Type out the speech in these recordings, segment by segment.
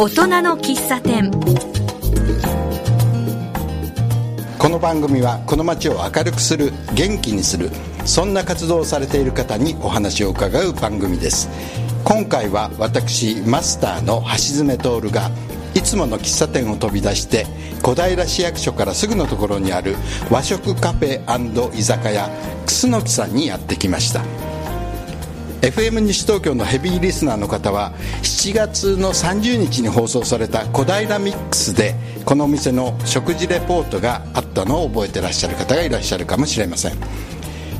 大人の喫茶店。この番組はこの街を明るくする元気にするそんな活動をされている方にお話を伺う番組です。今回は私マスターの橋爪徹がいつもの喫茶店を飛び出して小平市役所からすぐのところにある和食カフェ居酒屋楠木さんにやってきました。FM 西東京のヘビーリスナーの方は7月の30日に放送された小平ミックスでこのお店の食事レポートがあったのを覚えてらっしゃる方がいらっしゃるかもしれません。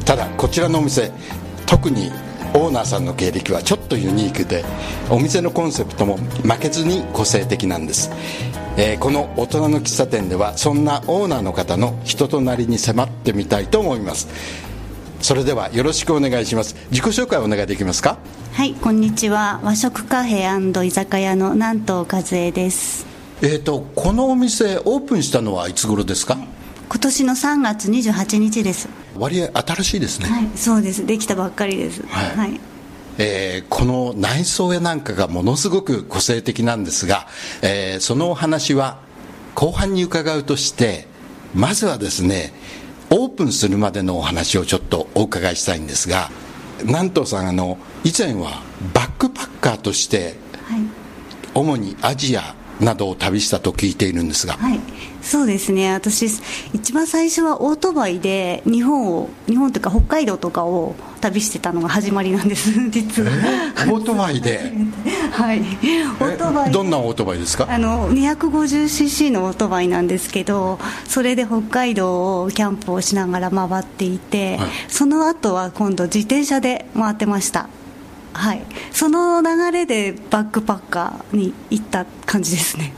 ただこちらのお店特にオーナーさんの経歴はちょっとユニークでお店のコンセプトも負けずに個性的なんです、えー、この大人の喫茶店ではそんなオーナーの方の人となりに迫ってみたいと思います。それではよろしくお願いします。自己紹介お願いできますか？はいこんにちは。和食カフェ居酒屋の南東和恵です。えっ、とこのお店オープンしたのはいつ頃ですか、今年の3月28日です。割合新しいですね。はいそうです。できたばっかりです。はい。はい。えーこの内装やなんかがものすごく個性的なんですが、えーそのお話は後半に伺うとしてまずはですねオープンするまでのお話をちょっとお伺いしたいんですが南東さんあの以前はバックパッカーとしてはい。主にアジアなどを旅したと聞いているんですが、はい、そうですね。私一番最初はオートバイで日本を日本というか北海道とかを旅してたのが始まりなんです 実は。オートバイで？はい。オートバイえどんなオートバイですか？あの 250cc のオートバイなんですけどそれで北海道をキャンプをしながら回っていて、はい。その後は今度自転車で回ってましたはい。その流れでバックパッカーに行った感じですね。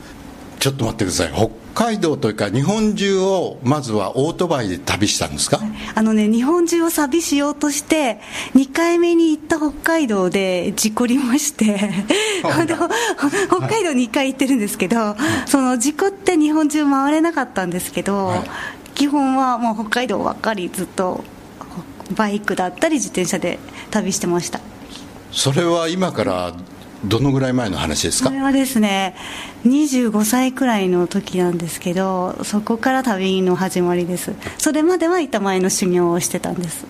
ちょっと待ってください。北海道というか日本中をまずはオートバイで旅したんですか、あのね日本中を旅しようとして2回目に行った北海道で事故りまして。北海道に1回行ってるんですけど、その事故って日本中回れなかったんですけど、はい。基本はもう北海道ばっかりずっとバイクだったり自転車で旅してましたそれは今からどのぐらい前の話ですか？それはですね25歳くらいの時なんですけどそこから旅の始まりです。それまでは板前の修行をしてたんです。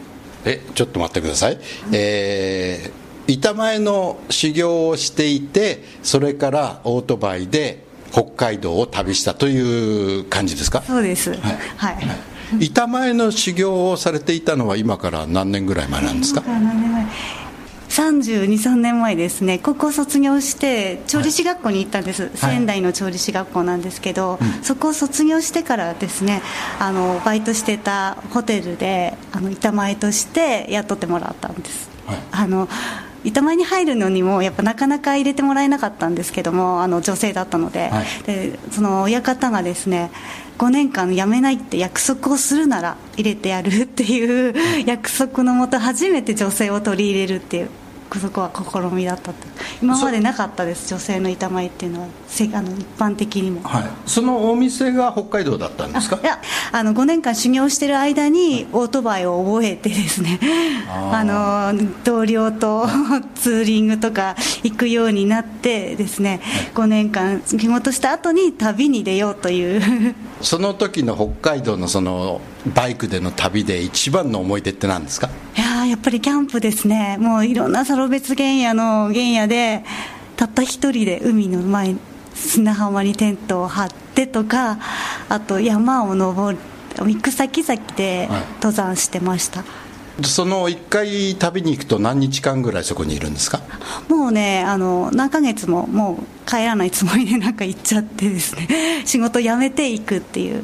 えちょっと待ってください、えー板前の修行をしていてそれからオートバイで北海道を旅したという感じですか？そうです。はい、板前の修行をされていたのは今から何年ぐらい前なんですか？何年前？32、3年前ですね、高校卒業して、調理師学校に行ったんです、仙台の調理師学校なんですけど、そこを卒業してからですね、あのバイトしてたホテルで、あの板前として雇ってもらったんです。はい。あの板前に入るのにもやっぱなかなか入れてもらえなかったんですけどもあの女性だったので,、はい。でその親方がですね5年間辞めないって約束をするなら入れてやるっていう約束のもと初めて女性を取り入れるっていうそこは試みだったと。今までなかったです女性の板前っていうのは。せあの一般的にも。はい。そのお店が北海道だったんですか？いやあの5年間修行してる間にオートバイを覚えてですね。あの同僚とツーリングとか行くようになってですね。5年間仕事した後に旅に出ようという。その時の北海道のそのバイクでの旅で一番の思い出って何ですか？いやーやっぱりキャンプですね。もういろんなサロベツ原野の原野でたった一人で海の前砂浜にテントを張ってとかあと山を登る行く先々ではい。登山してました、その一回旅に行くと何日間ぐらいそこにいるんですか？もうねあの何ヶ月ももう帰らないつもりでなんか行っちゃってですね。仕事辞めていくっていう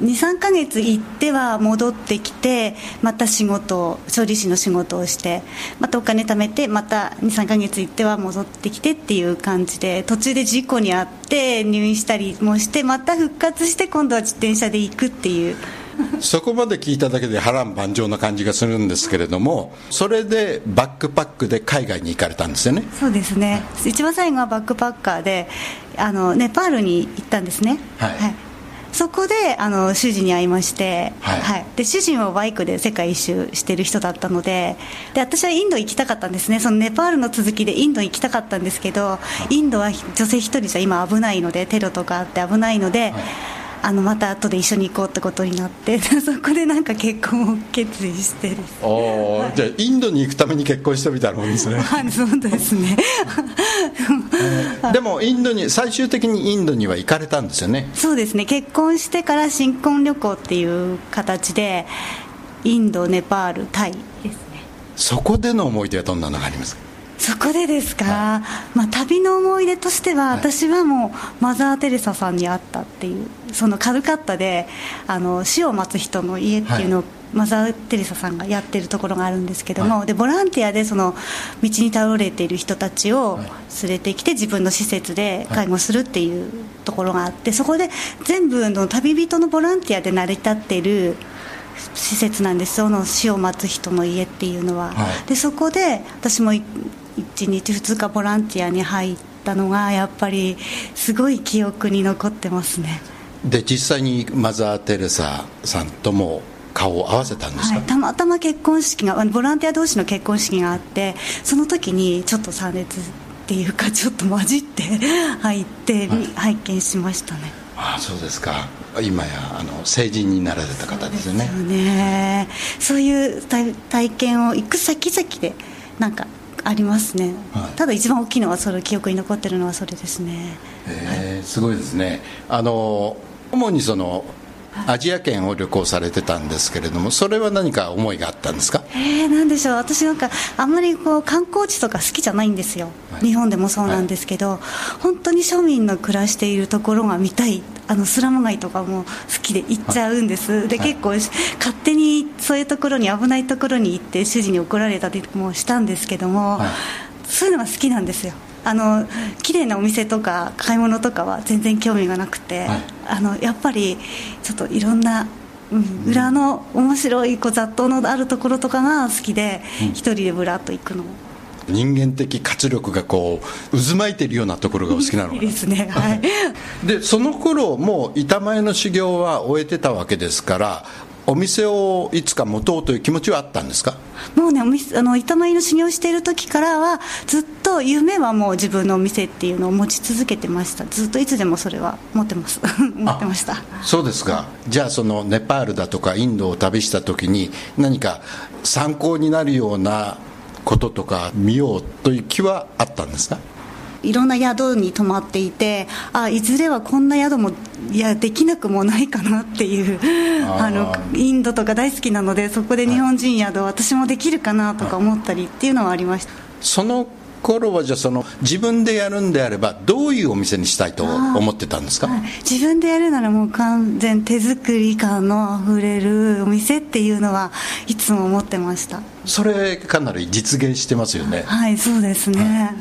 23ヶ月行っては戻ってきてまた仕事を調理師の仕事をしてまたお金貯めてまた23ヶ月行っては戻ってきてっていう感じで途中で事故に遭って入院したりもしてまた復活して今度は自転車で行くっていう。そこまで聞いただけで波乱万丈な感じがするんですけれどもそれでバックパックで海外に行かれたんですよね？そうですね。一番最後はバックパッカーであのネパールに行ったんですね。はいそこであの主人に会いまして、はい。で主人はバイクで世界一周してる人だったのでで私はインド行きたかったんですね。そのネパールの続きでインド行きたかったんですけどインドは女性一人じゃ今危ないのでテロとかあって危ないので、あのまた後で一緒に行こうってことになって そこでなんか結婚を決意してですおーじゃあインドに行くために結婚したみたいなもんですね。はいそうですね。でもインドに最終的にインドには行かれたんですよね。そうですね。結婚してから新婚旅行っていう形でインドネパールタイですね。そこでの思い出はどんなのがありますか？そこでですか、まあ、旅の思い出としては、私はもうマザー・テレサさんに会ったっていうそのカルカッタであの死を待つ人の家っていうのを、はい。マザー・テレサさんがやってるところがあるんですけども、はい。でボランティアでその道に倒れている人たちを連れてきて自分の施設で介護するっていうところがあってそこで全部の旅人のボランティアで成り立っている施設なんです。その死を待つ人の家っていうのは、はい。でそこで私もい1日2日ボランティアに入ったのがやっぱりすごい記憶に残ってますね、で実際にマザー・テレサさんとも顔を合わせたんですか、はい、たまたま結婚式がボランティア同士の結婚式があってその時にちょっと参列っていうかちょっと混じって 入って、はい。拝見しましたね。ああそうですか。今やあの成人になられた方ですよね。そうね。そういう体体験を行く先々でなんかありますね、はい。ただ一番大きいのはそれ記憶に残ってるのはそれですね。へえすごいですね。あの主にそのアジア圏を旅行されてたんですけれどもそれは何か思いがあったんですか？えー、なんでしょう。私なんかあんまりこう観光地とか好きじゃないんですよ、はい。日本でもそうなんですけど、本当に庶民の暮らしているところが見たいあのスラム街とかも好きで行っちゃうんです、ではい。結構勝手にそういうところに危ないところに行って主人に怒られたりもしたんですけども、はい。そういうのが好きなんですよ。あの綺麗なお店とか買い物とかは全然興味がなくて、はい。あのやっぱりちょっといろんな、うん、裏の面白いこう雑踏のあるところとかが好きで、一人でぶらっと行くの人間的活力がこう渦巻いているようなところがお好きなのですね。はい。でその頃もう板前の修行は終えてたわけですからお店をいつか持とうという気持ちはあったんですか？もうねお店あの板前の修行している時からはずっと夢はもう自分のお店っていうのを持ち続けてました。ずっといつでもそれは持ってます。持ってました。そうですか。じゃあそのネパールだとかインドを旅した時に何か参考になるようなこととか見ようという気はあったんですか？いろんな宿に泊まっていてあいずれはこんな宿もいやできなくもないかなっていうあのインドとか大好きなのでそこで日本人宿、私もできるかなとか思ったりっていうのはありました。その頃はじゃあその自分でやるんであればどういうお店にしたいと思ってたんですか？はい。自分でやるならもう完全手作り感のあふれるお店っていうのはいつも思ってましたそれかなり実現してますよね。はいそうですね、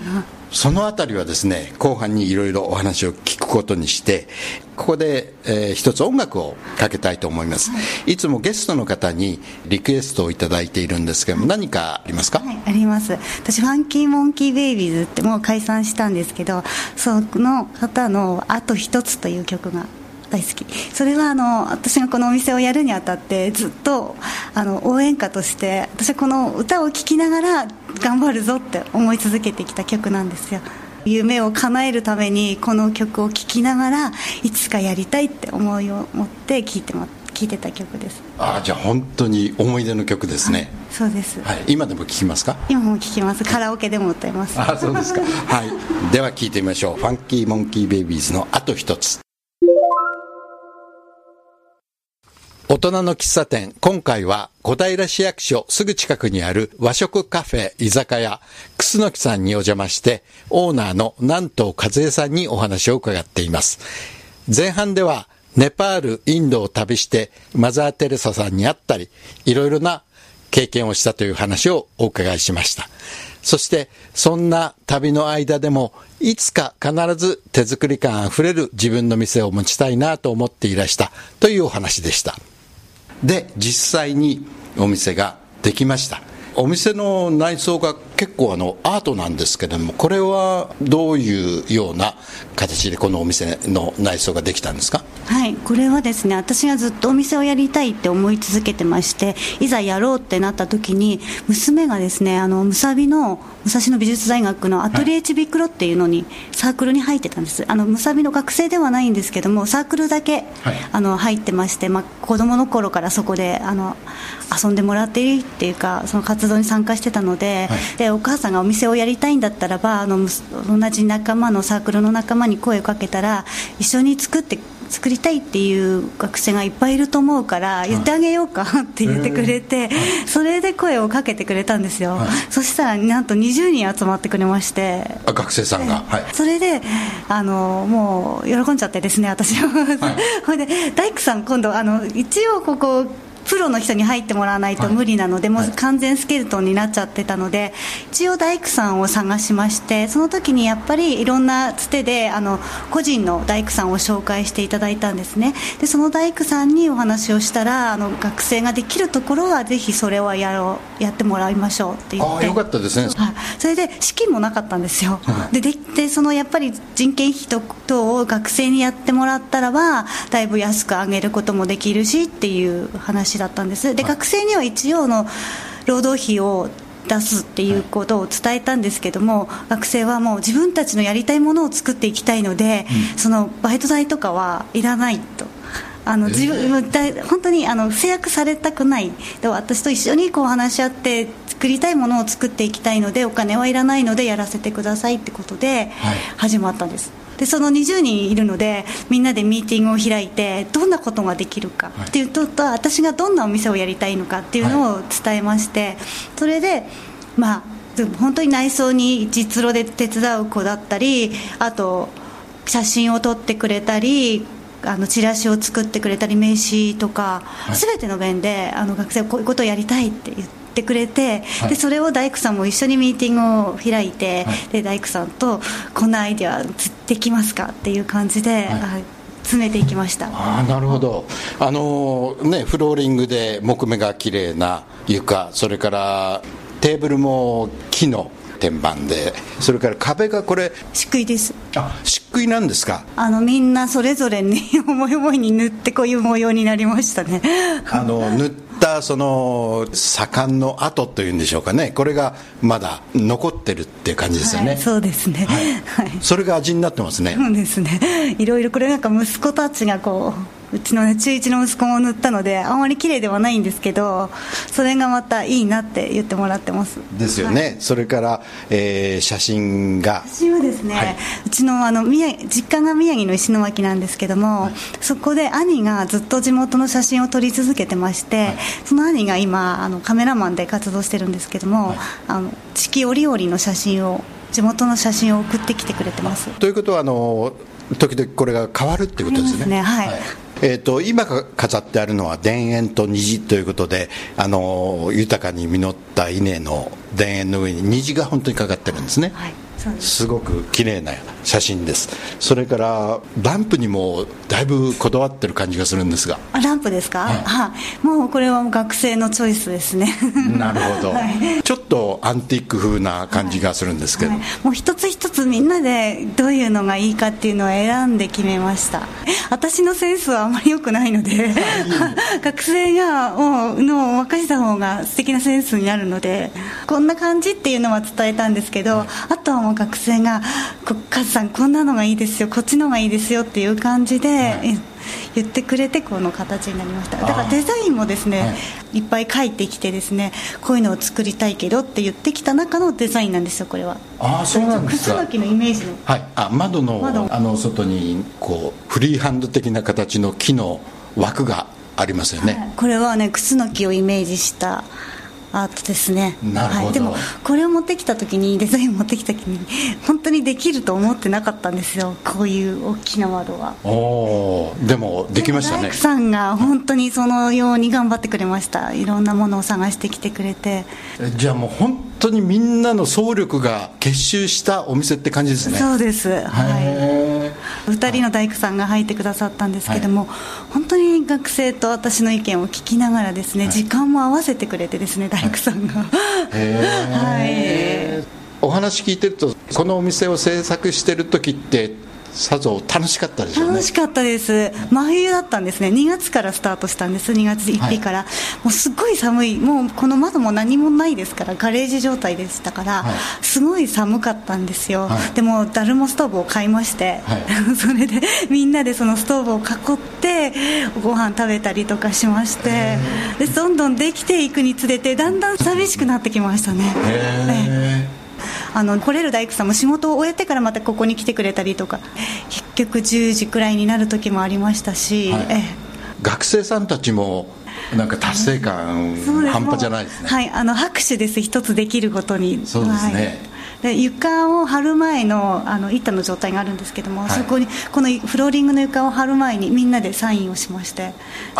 そのあたりはですね後半にいろいろお話を聞くことにしてここで、えー一つ音楽をかけたいと思います、い、つもゲストの方にリクエストをいただいているんですけども何かありますか、はい、あります。私ファンキーモンキーベイビーズってもう解散したんですけどその方の「あと一つ」という曲が大好き。それはあの私がこのお店をやるにあたってずっとあの応援歌として私はこの歌を聴きながら頑張るぞって思い続けてきた曲なんですよ。夢を叶えるためにこの曲を聴きながらいつかやりたいって思いを持って聴いてま聴いてた曲です。ああじゃあ本当に思い出の曲ですね、そうです、はい、今でも聴きますか？今も聴きます。カラオケでも歌います。あそうですか。はい。では聴いてみましょう。ファンキーモンキーベイビーズのあと一つ大人の喫茶店。今回は小平市役所すぐ近くにある和食カフェ居酒屋楠木さんにお邪魔してオーナーの南東和恵さんにお話を伺っています。前半ではネパールインドを旅してマザー・テレサさんに会ったりいろいろな経験をしたという話をお伺いしました。そしてそんな旅の間でもいつか必ず手作り感あふれる自分の店を持ちたいなと思っていらしたというお話でした。で実際にお店ができました。お店の内装が結構あのアートなんですけれどもこれはどういうような形でこのお店の内装ができたんですか？はいこれはですね私がずっとお店をやりたいって思い続けてましていざやろうってなった時に娘がですねあのむさびの武蔵野美術大学のアトリエチビクロっていうのにサークルに入ってたんです。あのむさびの学生ではないんですけどもサークルだけ、はい、あの入ってまして、まあ、子供の頃からそこであの遊んでもらっているっていうかその活動に参加してたのではい、でお母さんがお店をやりたいんだったらばあの同じ仲間のサークルの仲間に声をかけたら一緒に作って作りたいっていう学生がいっぱいいると思うから言ってあげようか って言ってくれて、それで声をかけてくれたんですよ、はい、そしたらなんと20人集まってくれまして。あ学生さんが、はい、それであのもう喜んじゃってですね私は、はい、ほいで大工さん今度あの一応ここプロの人に入ってもらわないと無理なので、もう完全スケルトンになっちゃってたので、一応大工さんを探しまして、その時にやっぱりいろんなつてであの個人の大工さんを紹介していただいたんですね、でその大工さんにお話をしたら、あの学生ができるところはぜひそれはやろうやってもらいましょうって言って、よかったですね、はい、それで資金もなかったんですよ、でででそのやっぱり人件費等を学生にやってもらったらば、だいぶ安く上げることもできるしっていう話だったんです。で、学生には一応の労働費を出すっていうことを伝えたんですけども、学生はもう自分たちのやりたいものを作っていきたいので、うん、そのバイト代とかはいらないと。あの自分、本当にあの制約されたくない。で私と一緒にこう話し合って作りたいものを作っていきたいのでお金はいらないのでやらせてくださいってことで始まったんです、でその20人いるのでみんなでミーティングを開いてどんなことができるかっていうと、と私がどんなお店をやりたいのかっていうのを伝えまして、それでまあ本当に内装に実路で手伝う子だったりあと写真を撮ってくれたりあのチラシを作ってくれたり名刺とか、すべての面であの学生こういうことをやりたいって言って。くれて、はい、でそれを大工さんも一緒にミーティングを開いて、はい、で大工さんとこんなアイデアできますかっていう感じで、はい、詰めていきました。あなるほど。あのねフローリングで木目が綺麗な床それからテーブルも木の天板で。それから壁がこれ漆喰です。あ漆喰なんですか？あのみんなそれぞれに 思い思いに塗ってこういう模様になりましたね。あの塗ったその盛んの跡というんでしょうかね。これがまだ残ってるっていう感じですよね、はい、そうですね、はい、はい、それが味になってますね。そうですね。いろいろこれなんか息子たちがこううちの、ね、中1の息子も塗ったのであんまり綺麗ではないんですけどそれがまたいいなって言ってもらってます。ですよね、はい、それから、えー、写真が。写真はですね、はい、うちのあの宮実家が宮城の石巻なんですけども、はい、そこで兄がずっと地元の写真を撮り続けてまして、その兄が今あのカメラマンで活動してるんですけども、あの四季折々の写真を地元の写真を送ってきてくれてます。ということはあの時々これが変わるっていうことですね、ね、はいえーと、今飾ってあるのは田園と虹ということであの豊かに実った稲の田園の上に虹が本当にかかってるんですね、はい。す。ごく綺麗な写真です。それからランプにもだいぶこだわってる感じがするんですが。ランプですか、はい、もうこれは学生のチョイスですね。なるほど、はい、ちょっとアンティーク風な感じがするんですけど、はい、もう一つ一つみんなでどういうのがいいかっていうのを選んで決めました。私のセンスはあまり良くないので。学生がもうの任せた方が素敵なセンスになるので。こんな感じっていうのは伝えたんですけど、あとはもう学生が「カズさんこんなのがいいですよこっちのがいいですよ」っていう感じで、はい、言ってくれてこの形になりました。だからデザインもですね、はい、いっぱい書いてきてですねこういうのを作りたいけどって言ってきた中のデザインなんですよこれは。ああそうなんですか。のイメージの、はい、あ窓のあの外にこうフリーハンド的な形の木の枠がありますよね、はい、これはねクの木をイメージしたアートですね。はい、でもこれを持ってきた時にデザイン持ってきた時に本当にできると思ってなかったんですよ。こういう大きな窓は。おおでもできましたね。大工さんが本当にそのように頑張ってくれました。いろんなものを探してきてくれて。じゃあもう本当にみんなの総力が結集したお店って感じですね。そうです。はい2人の大工さんが入ってくださったんですけども、はい、本当に学生と私の意見を聞きながらですね、はい、時間も合わせてくれてですね大工さんが、はい、お話聞いてるとこのお店を制作してる時ってさぞ楽しかったでしょうね。楽しかったです。真冬だったんですね。2月からスタートしたんです。2月1日から、はい、もうすごい寒い。もうこの窓も何もないですからガレージ状態でしたから、はい、すごい寒かったんですよ、はい、でもダルモストーブを買いまして、それでみんなでそのストーブを囲ってご飯食べたりとかしましてでどんどんできていくにつれてだんだん寂しくなってきましたね。へえあの来れる大工さんも仕事を終えてからまたここに来てくれたりとか結局10時くらいになる時もありましたし、はい、学生さんたちもなんか達成感半端じゃないですね。はいあの拍手です一つできることに。そうですね、はいで床を張る前のあの板の状態があるんですけども、はい、そこにこのフローリングの床を張る前にみんなでサインをしまして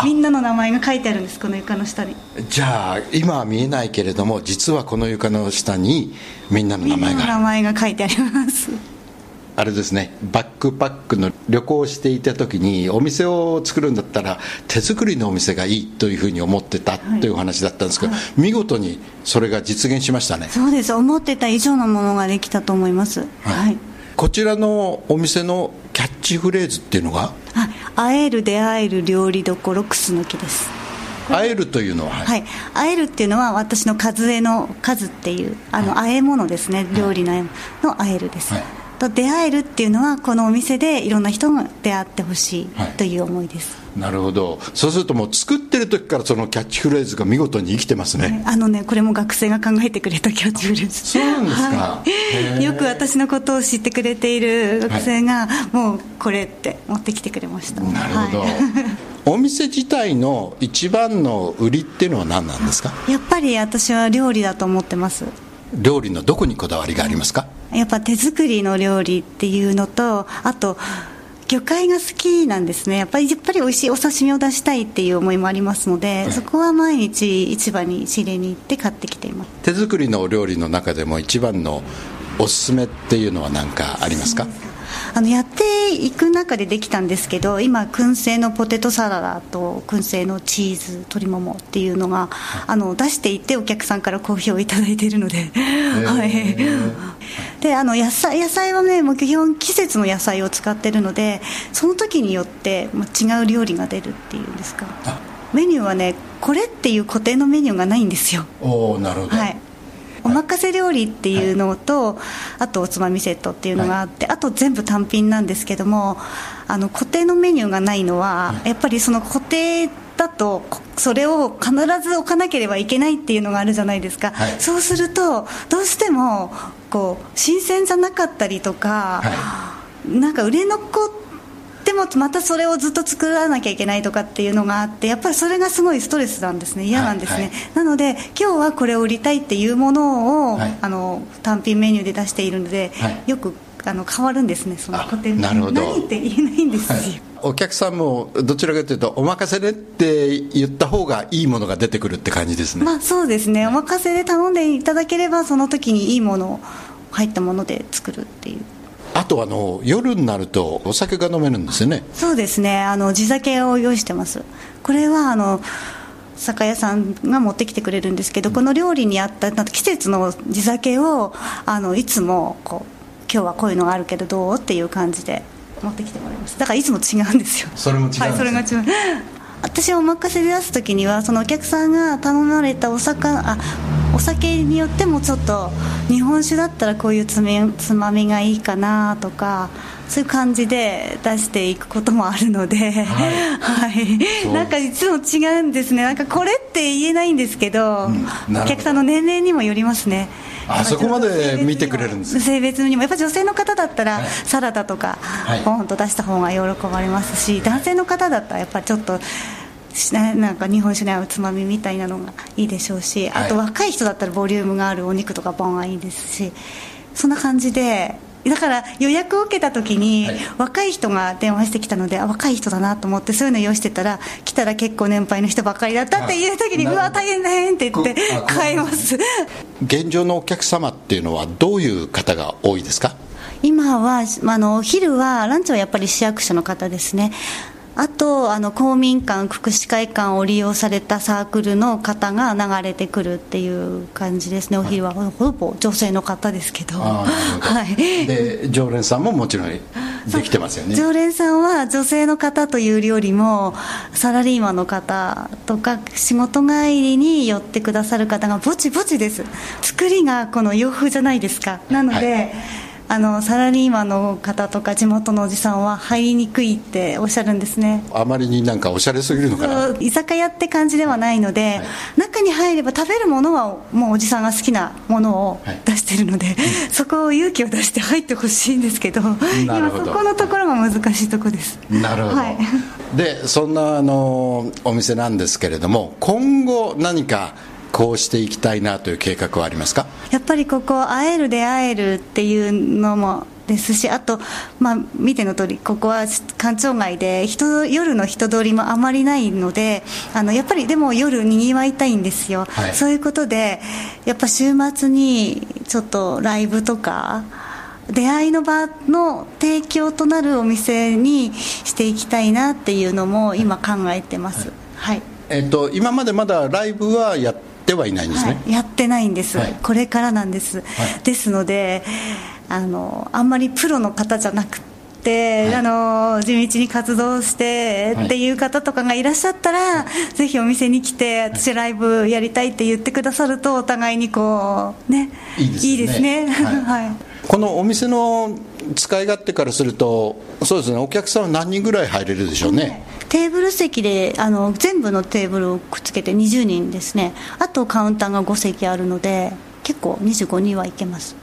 みんなの名前が書いてあるんですこの床の下に。じゃあ今は見えないけれども実はこの床の下にみんなの名前が。名前が書いてありますあれですねバックパックの旅行をしていた時にお店を作るんだったら手作りのお店がいいというふうに思ってたという話だったんですけど、はい、見事にそれが実現しましたね。そうです。思ってた以上のものができたと思います、はい、はい、こちらのお店のキャッチフレーズっていうのが「はい、会える出会える料理どころクスノキ」です。会えるというのは、はい、会えるっていうのは私の数えの数っていうあの、会え物ですね。料理のの会えるです、はいと出会えるっていうのはこのお店でいろんな人が出会ってほしいという思いです、はい、なるほど。そうするともう作ってる時からそのキャッチフレーズが見事に生きてますね、あのねこれも学生が考えてくれたキャッチフレーズ。そうなんですか、はい、よく私のことを知ってくれている学生が、もうこれって持ってきてくれました。なるほど、お店自体の一番の売りっていうのは何なんですか？やっぱり私は料理だと思ってます料理のどこにこだわりがありますか？やっぱ手作りの料理っていうのとあと魚介が好きなんですね。やっぱりやっぱり美味しいお刺身を出したいっていう思いもありますので、はい、そこは毎日市場に仕入れに行って買ってきています。手作りのお料理の中でも一番のおすすめっていうのは何かありますか？あのやっていく中でできたんですけど今燻製のポテトサラダと燻製のチーズ鶏ももっていうのがあの出していってお客さんから好評いただいているので、はい、であの野菜野菜はねもう基本季節の野菜を使ってるのでその時によって違う料理が出るっていうんですか。メニューはねこれっていう固定のメニューがないんですよ。おおなるほど、はいおまかせ料理っていうのと、あとおつまみセットっていうのがあって、あと全部単品なんですけどもあの固定のメニューがないのは、やっぱりその固定だとそれを必ず置かなければいけないっていうのがあるじゃないですか、はい、そうするとどうしてもこう新鮮じゃなかったりとか、はい、なんか売れ残ってでもまたそれをずっと作らなきゃいけないとかっていうのがあってやっぱりそれがすごいストレスなんですね。嫌なんですね、はいはい、なので今日はこれを売りたいっていうものを、はい、あの単品メニューで出しているので、よくあの変わるんですねその古典なるほど。何って言えないんですよ、お客さんもどちらかというとお任せでって言った方がいいものが出てくるって感じですね。まあそうですね。お任せで頼んでいただければその時にいいもの入ったもので作るっていうあとあの夜になるとお酒が飲めるんですよね。そうですね。あの地酒を用意してます。これはあの酒屋さんが持ってきてくれるんですけど、この料理に合った季節の地酒をあのいつもこう今日はこういうのがあるけどどう？っていう感じで持ってきてもらいます。だからいつも違うんですよ。それも違うはい、それが違う私お任せで出す時にはそのお客さんが頼まれたお魚あお酒によってもちょっと日本酒だったらこういうつめつまみがいいかなとかそういう感じで出していくこともあるので、はい、はい、なんかいつも違うんですね。なんかこれって言えないんですけどうん、ど。お客さんの年齢にもよりますねあそこまで見てくれるんです性別にも。やっぱ女性の方だったらサラダとかポンと出した方が喜ばれますし、男性の方だったらやっぱちょっとなんか日本酒の合うつまみみたいなのがいいでしょうしあと若い人だったらボリュームがあるお肉とかボンがいいですしそんな感じでだから予約を受けた時に、若い人が電話してきたのであ若い人だなと思ってそういうの用意してたら来たら結構年配の人ばっかりだったっていう時にうわ大変大変って言って買います。現状のお客様っていうのはどういう方が多いですか？今はあのお昼はランチはやっぱり市役所の方ですねあとあの公民館福祉会館を利用されたサークルの方が流れてくるっていう感じですね。お昼はほぼ女性の方ですけど。はい、で常連さんももちろんできてますよね。常連さんは女性の方というよりもサラリーマンの方とか仕事帰りに寄ってくださる方がぼちぼちです。作りがこの洋風じゃないですか。なので、はいあのサラリーマンの方とか地元のおじさんは入りにくいっておっしゃるんですね。あまりになんかおしゃれすぎるのかな。居酒屋って感じではないので、はい、中に入れば食べるものはもうおじさんが好きなものを出してるので、はい、そこを勇気を出して入ってほしいんですけど今そこのところが難しいところです。なるほど、はい、でそんなあのお店なんですけれども今後何かこうしていきたいなという計画はありますか？やっぱりここ会える出会えるっていうのもですしあと、まあ、見ての通りここは官庁街で人夜の人通りもあまりないのであのやっぱりでも夜にぎわいたいんですよ、はい、そういうことでやっぱ週末にちょっとライブとか出会いの場の提供となるお店にしていきたいなっていうのも今考えてます、はい、はい、えっと、今までまだライブはやってはいないんですね、はい、やってないんです、はい、これからなんです、はい、ですのであのあんまりプロの方じゃなくてあの地道に活動してっていう方とかがいらっしゃったら、ぜひお店に来て私ライブやりたいって言ってくださるとお互いにこうねいいですね。はい。このお店の使い勝手からするとそうですねお客さんは何人ぐらい入れるでしょうねテーブル席であの全部のテーブルをくっつけて20人ですね。あとカウンターが5席あるので結構25人はいけます。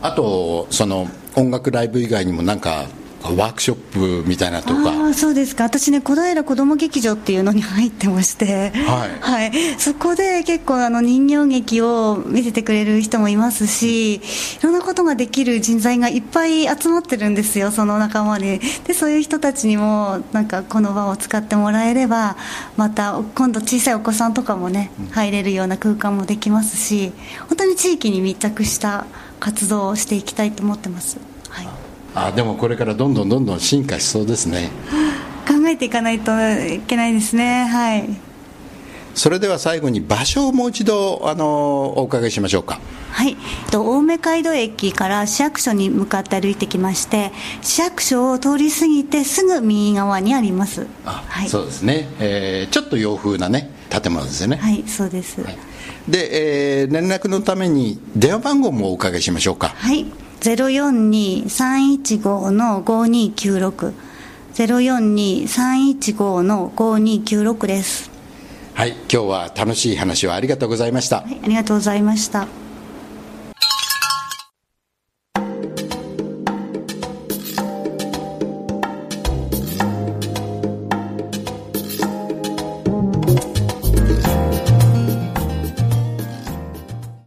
あとその音楽ライブ以外にもなんかワークショップみたいなとか。あそうですか。私ね小平子ども劇場っていうのに入ってまして、はい、はい、そこで結構あの人形劇を見せてくれる人もいますしいろんなことができる人材がいっぱい集まってるんですよその仲間に。でそういう人たちにもなんかこの場を使ってもらえればまた今度小さいお子さんとかもね入れるような空間もできますし本当に地域に密着した活動をしていきたいと思ってます。はいあでもこれからどんどんどんどん進化しそうですね。考えていかないといけないですね。はい。それでは最後に場所をもう一度あのお伺いしましょうか。はい。青梅街道駅から市役所に向かって歩いてきまして市役所を通り過ぎてすぐ右側にあります。はい、そうですね、えー、ちょっと洋風なね建物ですよね。はいそうです、はい、で、えー、連絡のために電話番号もお伺いしましょうか。はい042-315の5296 042-315の5296です。はい今日は楽しい話をありがとうございました、はい、ありがとうございました